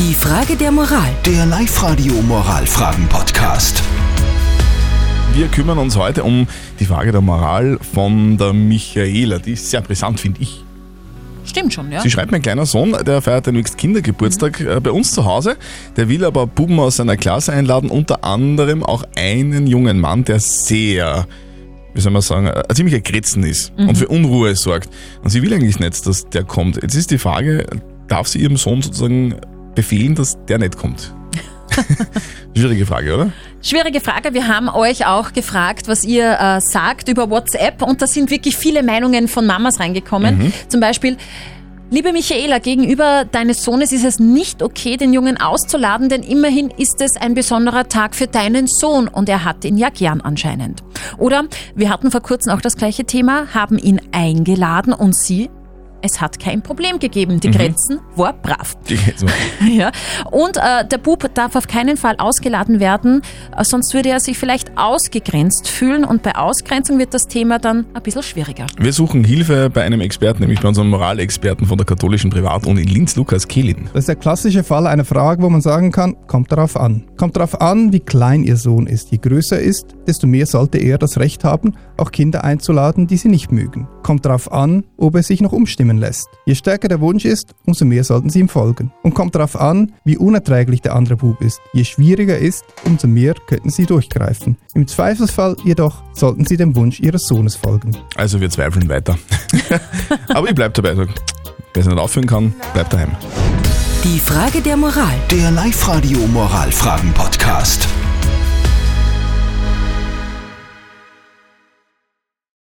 Die Frage der Moral. Der Live-Radio Moralfragen-Podcast. Wir kümmern uns heute um die Frage der Moral von der Michaela. Die ist sehr brisant, finde ich. Stimmt schon, ja. Sie schreibt, mein kleiner Sohn, der feiert den nächsten Kindergeburtstag äh, bei uns zu Hause. Der will aber Buben aus seiner Klasse einladen, unter anderem auch einen jungen Mann, der sehr, wie soll man sagen, äh, ein ziemlicher Kretzen ist und für Unruhe sorgt. Und sie will eigentlich nicht, dass der kommt. Jetzt ist die Frage, darf sie ihrem Sohn sozusagen befehlen, dass der nicht kommt? Schwierige Frage, oder? Schwierige Frage. Wir haben euch auch gefragt, was ihr äh, sagt über WhatsApp und da sind wirklich viele Meinungen von Mamas reingekommen. Zum Beispiel, liebe Michaela, gegenüber deines Sohnes ist es nicht okay, den Jungen auszuladen, denn immerhin ist es ein besonderer Tag für deinen Sohn und er hat ihn ja gern anscheinend. Oder wir hatten vor kurzem auch das gleiche Thema, haben ihn eingeladen und sie, es hat kein Problem gegeben. Die Grenzen war brav. Die. Ja. Und äh, der Bub darf auf keinen Fall ausgeladen werden, äh, sonst würde er sich vielleicht ausgegrenzt fühlen und bei Ausgrenzung wird das Thema dann ein bisschen schwieriger. Wir suchen Hilfe bei einem Experten, nämlich bei unserem Moralexperten von der katholischen Privatuni in Linz, Lukas Kehlin. Das ist der klassische Fall einer Frage, wo man sagen kann, kommt darauf an. Kommt darauf an, wie klein Ihr Sohn ist. Je größer er ist, desto mehr sollte er das Recht haben, auch Kinder einzuladen, die sie nicht mögen. Kommt darauf an, ob er sich noch umstimmen lässt. Je stärker der Wunsch ist, umso mehr sollten Sie ihm folgen. Und kommt darauf an, wie unerträglich der andere Bub ist. Je schwieriger ist, umso mehr könnten Sie durchgreifen. Im Zweifelsfall jedoch sollten Sie dem Wunsch Ihres Sohnes folgen. Also wir zweifeln weiter. Aber ich bleib dabei. Also, wer es nicht aufführen kann, bleibt daheim. Die Frage der Moral. Der Live-Radio Moralfragen-Podcast.